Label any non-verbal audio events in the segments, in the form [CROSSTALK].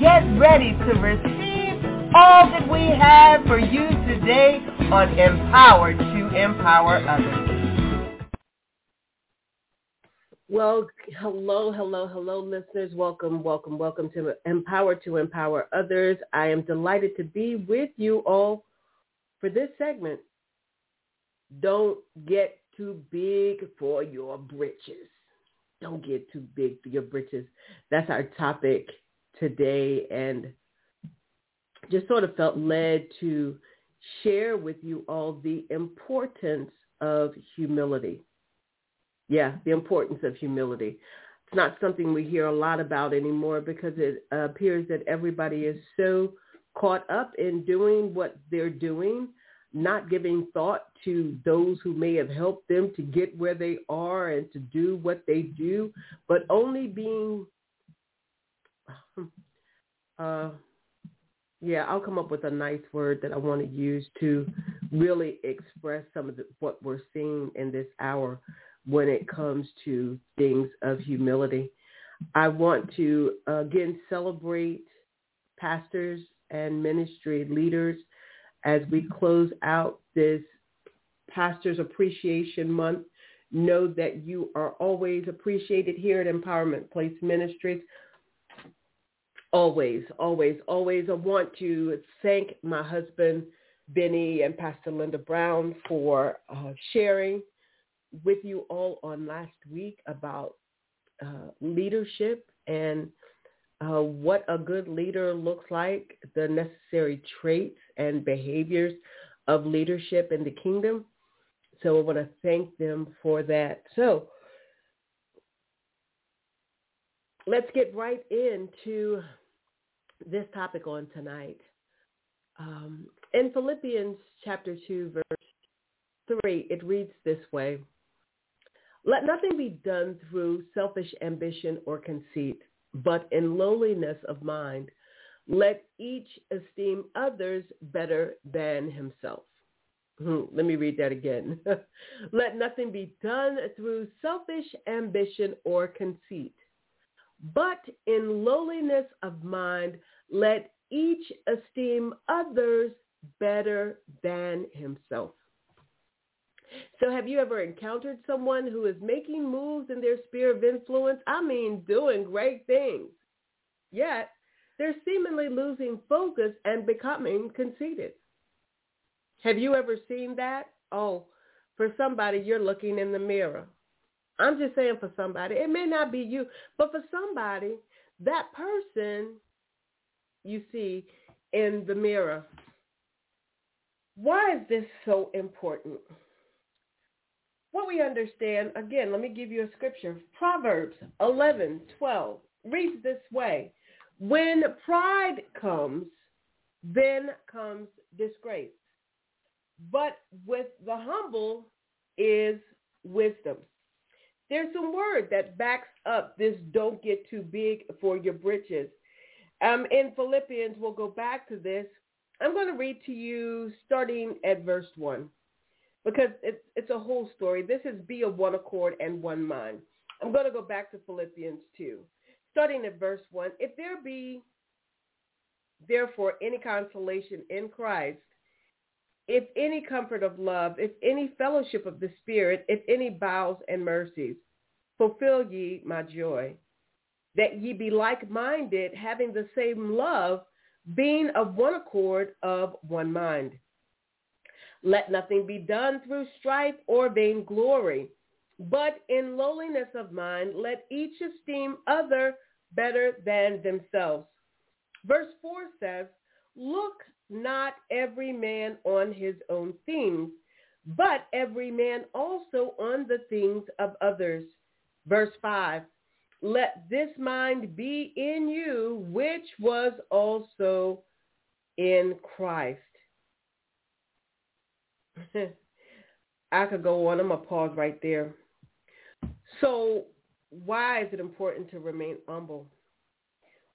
get ready to receive all that we have for you today on Empower to Empower Others. Well, hello, hello, hello, listeners. Welcome, welcome, welcome to Empower to Empower Others. I am delighted to be with you all for this segment. Don't get too big for your britches don't get too big for your britches. That's our topic today and just sort of felt led to share with you all the importance of humility. Yeah, the importance of humility. It's not something we hear a lot about anymore because it appears that everybody is so caught up in doing what they're doing not giving thought to those who may have helped them to get where they are and to do what they do, but only being, [LAUGHS] uh, yeah, I'll come up with a nice word that I want to use to really express some of the, what we're seeing in this hour when it comes to things of humility. I want to, again, celebrate pastors and ministry leaders as we close out this Pastor's Appreciation Month. Know that you are always appreciated here at Empowerment Place Ministries. Always, always, always. I want to thank my husband, Benny, and Pastor Linda Brown for uh, sharing with you all on last week about uh, leadership and uh, what a good leader looks like, the necessary traits and behaviors of leadership in the kingdom. So I want to thank them for that. So let's get right into this topic on tonight. Um, in Philippians chapter 2, verse 3, it reads this way. Let nothing be done through selfish ambition or conceit but in lowliness of mind, let each esteem others better than himself. Hmm, let me read that again. [LAUGHS] let nothing be done through selfish ambition or conceit, but in lowliness of mind, let each esteem others better than himself. So have you ever encountered someone who is making moves in their sphere of influence? I mean, doing great things. Yet, they're seemingly losing focus and becoming conceited. Have you ever seen that? Oh, for somebody, you're looking in the mirror. I'm just saying for somebody. It may not be you, but for somebody, that person you see in the mirror. Why is this so important? what we understand, again, let me give you a scripture. Proverbs 11, 12 reads this way. When pride comes, then comes disgrace. But with the humble is wisdom. There's some word that backs up this don't get too big for your britches. Um, in Philippians, we'll go back to this. I'm going to read to you starting at verse 1 because it's, it's a whole story. This is be of one accord and one mind. I'm going to go back to Philippians 2, starting at verse 1. If there be therefore any consolation in Christ, if any comfort of love, if any fellowship of the Spirit, if any bowels and mercies, fulfill ye my joy, that ye be like-minded, having the same love, being of one accord of one mind. Let nothing be done through strife or vainglory, but in lowliness of mind, let each esteem other better than themselves. Verse 4 says, Look not every man on his own things, but every man also on the things of others. Verse 5, let this mind be in you, which was also in Christ. [LAUGHS] I could go on. I'm going to pause right there. So why is it important to remain humble?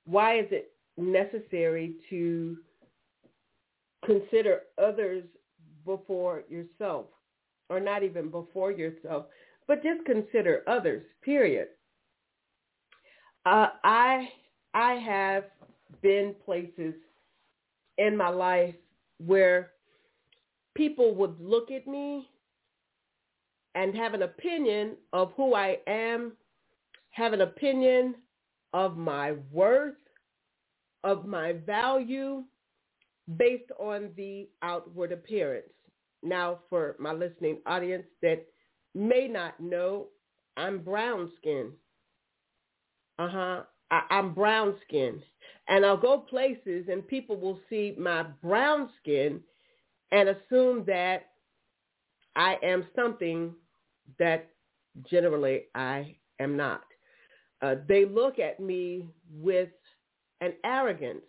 Why is it necessary to consider others before yourself or not even before yourself, but just consider others, period. Uh, I, I have been places in my life where people would look at me and have an opinion of who I am, have an opinion of my worth, of my value based on the outward appearance. Now, for my listening audience that may not know, I'm brown skinned. Uh-huh. I, I'm brown skinned. And I'll go places and people will see my brown skin and assume that I am something that generally I am not. Uh, they look at me with an arrogance.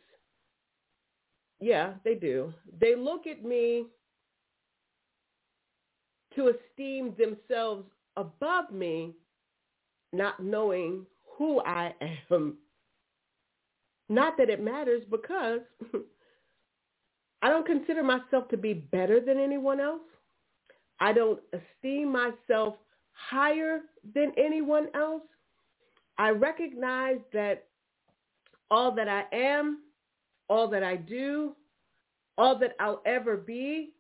Yeah, they do. They look at me to esteem themselves above me, not knowing who I am. Not that it matters because [LAUGHS] I don't consider myself to be better than anyone else. I don't esteem myself higher than anyone else. I recognize that all that I am, all that I do, all that I'll ever be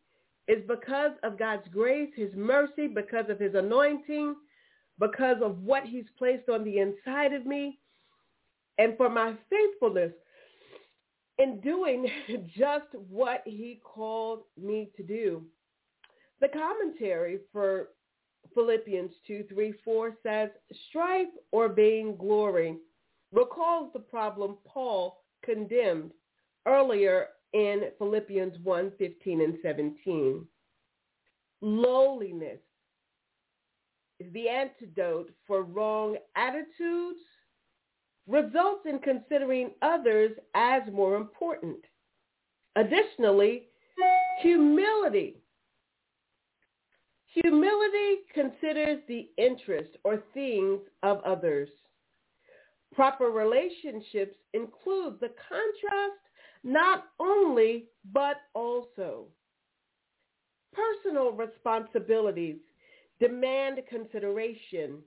is because of God's grace, his mercy, because of his anointing, because of what he's placed on the inside of me, and for my faithfulness in doing [LAUGHS] just what he called me to do. The commentary for Philippians 2, 3, 4 says, strife or vain glory recalls the problem Paul condemned earlier in Philippians 1, 15 and 17. Lowliness is the antidote for wrong attitudes, results in considering others as more important. Additionally, humility. Humility considers the interest or things of others. Proper relationships include the contrast not only, but also. Personal responsibilities demand consideration,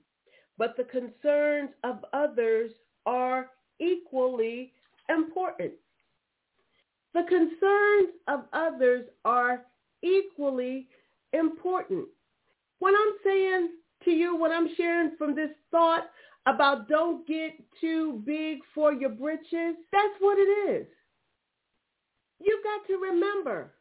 but the concerns of others are equally important. The concerns of others are equally important. When I'm saying to you, when I'm sharing from this thought about don't get too big for your britches, that's what it is. You've got to remember.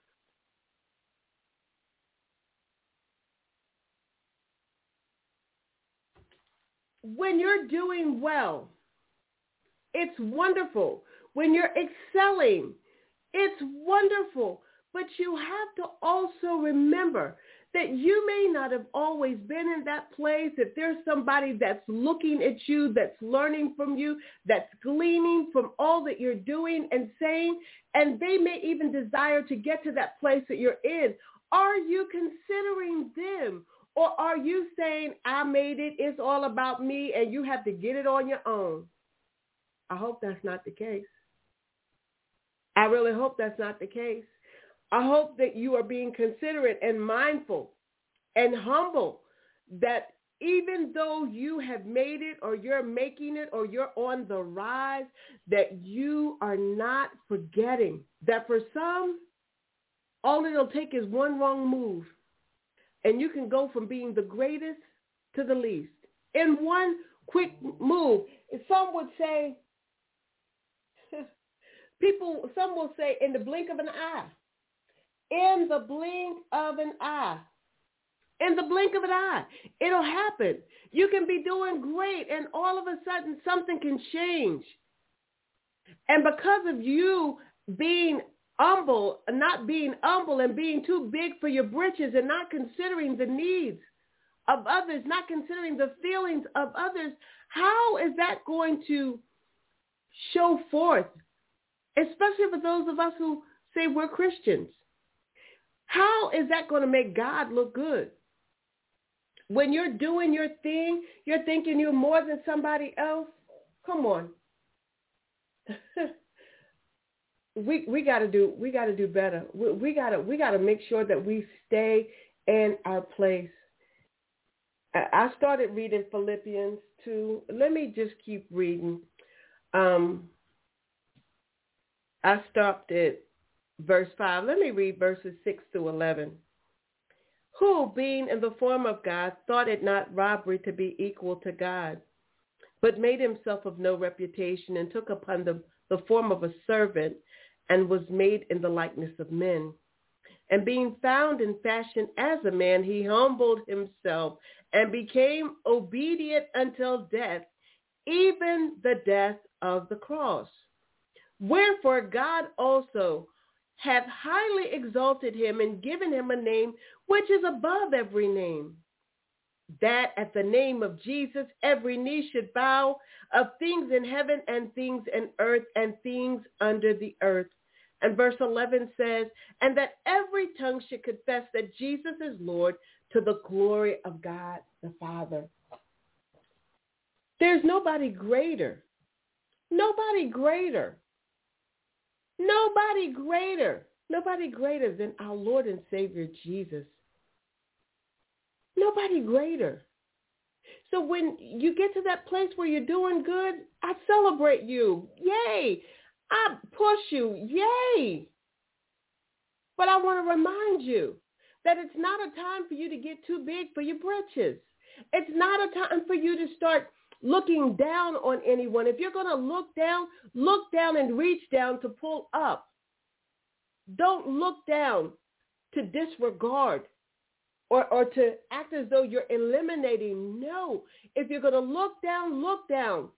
When you're doing well, it's wonderful. When you're excelling, it's wonderful. But you have to also remember that you may not have always been in that place. If there's somebody that's looking at you, that's learning from you, that's gleaning from all that you're doing and saying, and they may even desire to get to that place that you're in, are you considering them? Or are you saying, I made it, it's all about me, and you have to get it on your own? I hope that's not the case. I really hope that's not the case. I hope that you are being considerate and mindful and humble that even though you have made it or you're making it or you're on the rise, that you are not forgetting that for some, all it'll take is one wrong move. And you can go from being the greatest to the least in one quick move. Some would say, [LAUGHS] people, some will say in the blink of an eye in the blink of an eye. In the blink of an eye. It'll happen. You can be doing great and all of a sudden something can change. And because of you being humble, not being humble and being too big for your britches and not considering the needs of others, not considering the feelings of others, How is that going to show forth, especially for those of us who say we're Christians? Is that going to make God look good? When you're doing your thing, you're thinking you're more than somebody else. Come on. [LAUGHS] we we got to do we got to do better. We, we got to we got to make sure that we stay in our place. I started reading Philippians 2. Let me just keep reading. Um, I stopped at verse 5. Let me read verses 6 to 11. Who, being in the form of God, thought it not robbery to be equal to God, but made himself of no reputation and took upon the, the form of a servant and was made in the likeness of men. And being found in fashion as a man, he humbled himself and became obedient until death, even the death of the cross. Wherefore God also hath highly exalted him and given him a name which is above every name, that at the name of Jesus every knee should bow of things in heaven and things in earth and things under the earth. And verse 11 says, and that every tongue should confess that Jesus is Lord to the glory of God the Father. There's nobody greater. Nobody greater. Nobody greater. Nobody greater than our Lord and Savior Jesus. Nobody greater. So when you get to that place where you're doing good, I celebrate you. Yay. I push you. Yay. But I want to remind you that it's not a time for you to get too big for your britches. It's not a time for you to start looking down on anyone. If you're going to look down, look down and reach down to pull up. Don't look down to disregard or, or to act as though you're eliminating. No. If you're going to look down, look down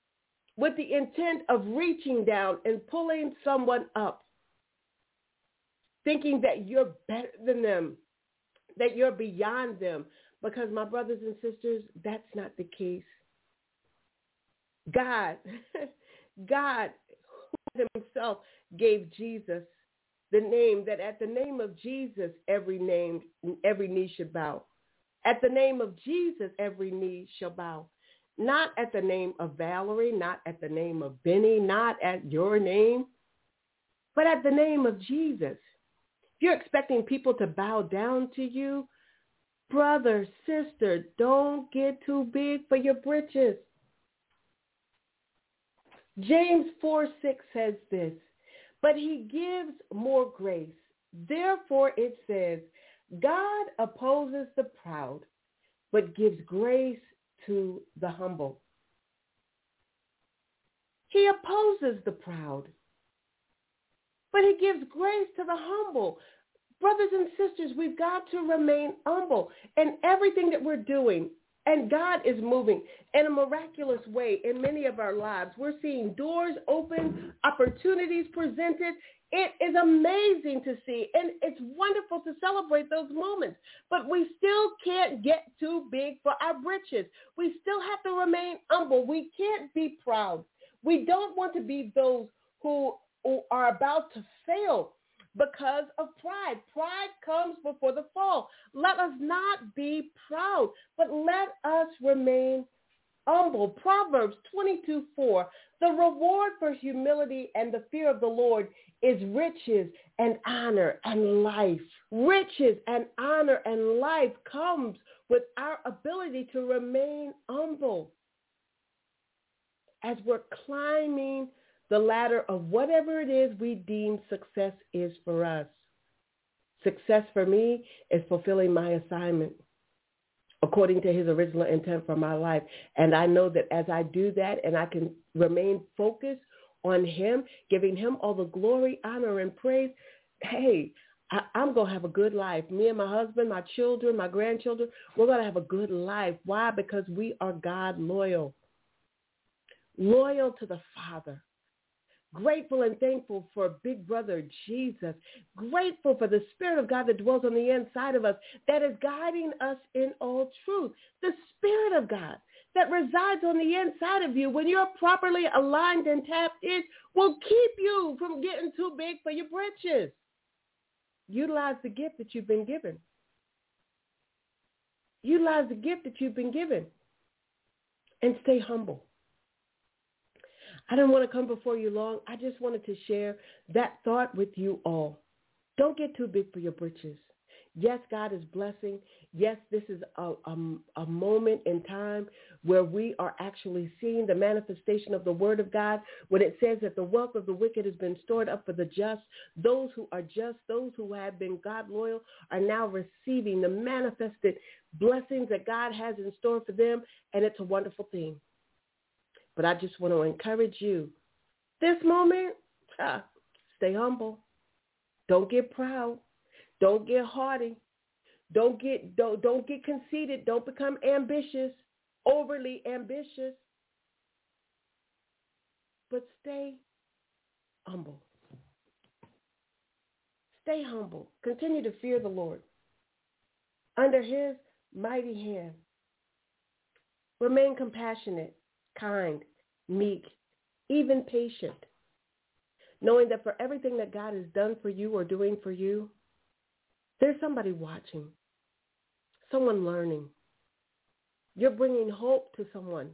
with the intent of reaching down and pulling someone up, thinking that you're better than them, that you're beyond them. Because my brothers and sisters, that's not the case. God, [LAUGHS] God himself gave Jesus the name that at the name of Jesus, every name, every knee should bow. At the name of Jesus, every knee shall bow. Not at the name of Valerie, not at the name of Benny, not at your name, but at the name of Jesus. If you're expecting people to bow down to you, brother, sister, don't get too big for your britches. James 4, 6 says this, but he gives more grace. Therefore it says, God opposes the proud, but gives grace to the humble. He opposes the proud, but he gives grace to the humble. Brothers and sisters, we've got to remain humble in everything that we're doing. And God is moving in a miraculous way in many of our lives. We're seeing doors open, opportunities presented. It is amazing to see, and it's wonderful to celebrate those moments. But we still can't get too big for our britches. We still have to remain humble. We can't be proud. We don't want to be those who, are about to fail because of pride. Pride comes before the fall. Let us not be proud, but let us remain humble. Proverbs 22, 4. The reward for humility and the fear of the Lord is riches and honor and life. Riches and honor and life comes with our ability to remain humble as we're climbing the ladder of whatever it is we deem success is for us. Success for me is fulfilling my assignment according to his original intent for my life. And I know that as I do that and I can remain focused on him, giving him all the glory, honor, and praise, hey, I, am going to have a good life. Me and my husband, my children, my grandchildren, we're going to have a good life. Why? Because we are God loyal. Loyal to the Father Grateful and thankful for big brother Jesus. Grateful for the Spirit of God that dwells on the inside of us that is guiding us in all truth. The Spirit of God. that resides on the inside of you when you're properly aligned and tapped in will keep you from getting too big for your britches. Utilize the gift that you've been given. Utilize the gift that you've been given and stay humble. I didn't want to come before you long. I just wanted to share that thought with you all. Don't get too big for your britches. Yes, God is blessing. Yes, this is a, a, a, moment in time where we are actually seeing the manifestation of the word of God when it says that the wealth of the wicked has been stored up for the just. Those who are just, those who have been God loyal are now receiving the manifested blessings that God has in store for them. And it's a wonderful thing. But I just want to encourage you this moment, uh, stay humble. Don't get proud. Don't get haughty. Don't get don't don't get conceited. Don't become ambitious, overly ambitious. But stay humble. Stay humble. Continue to fear the Lord. Under his mighty hand. Remain compassionate, kind, meek, even patient. Knowing that for everything that God has done for you or doing for you, there's somebody watching, someone learning. You're bringing hope to someone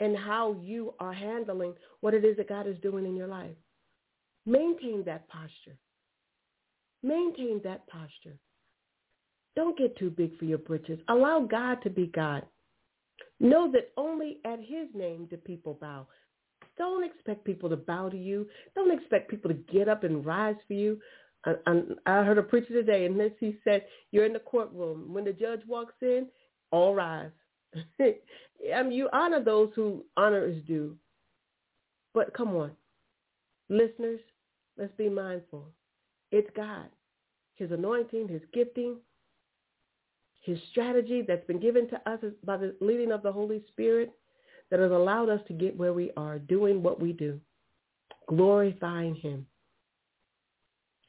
and how you are handling what it is that God is doing in your life. Maintain that posture. Maintain that posture. Don't get too big for your britches. Allow God to be God. Know that only at his name do people bow. Don't expect people to bow to you. Don't expect people to get up and rise for you. I, I, heard a preacher today, and this he said, "You're in the courtroom. When the judge walks in, all rise." [LAUGHS] I mean, you honor those who honor is due. But come on, listeners, let's be mindful. It's God, His anointing, His gifting, His strategy that's been given to us by the leading of the Holy Spirit that has allowed us to get where we are, doing what we do, glorifying Him.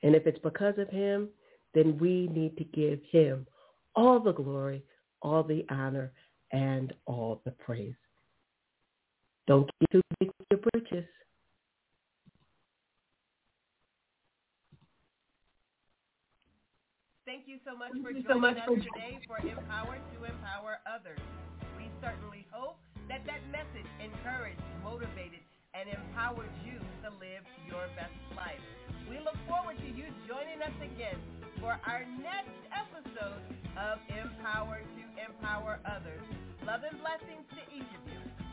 And if it's because of him, then we need to give him all the glory, all the honor, and all the praise. Don't get too big for your britches. Thank you so much for joining so much us for today for Empower to Empower Others. We certainly hope that that message encouraged, motivated, and empowered you to live your best life. We look forward to you joining us again for our next episode of Empower to Empower Others. Love and blessings to each of you.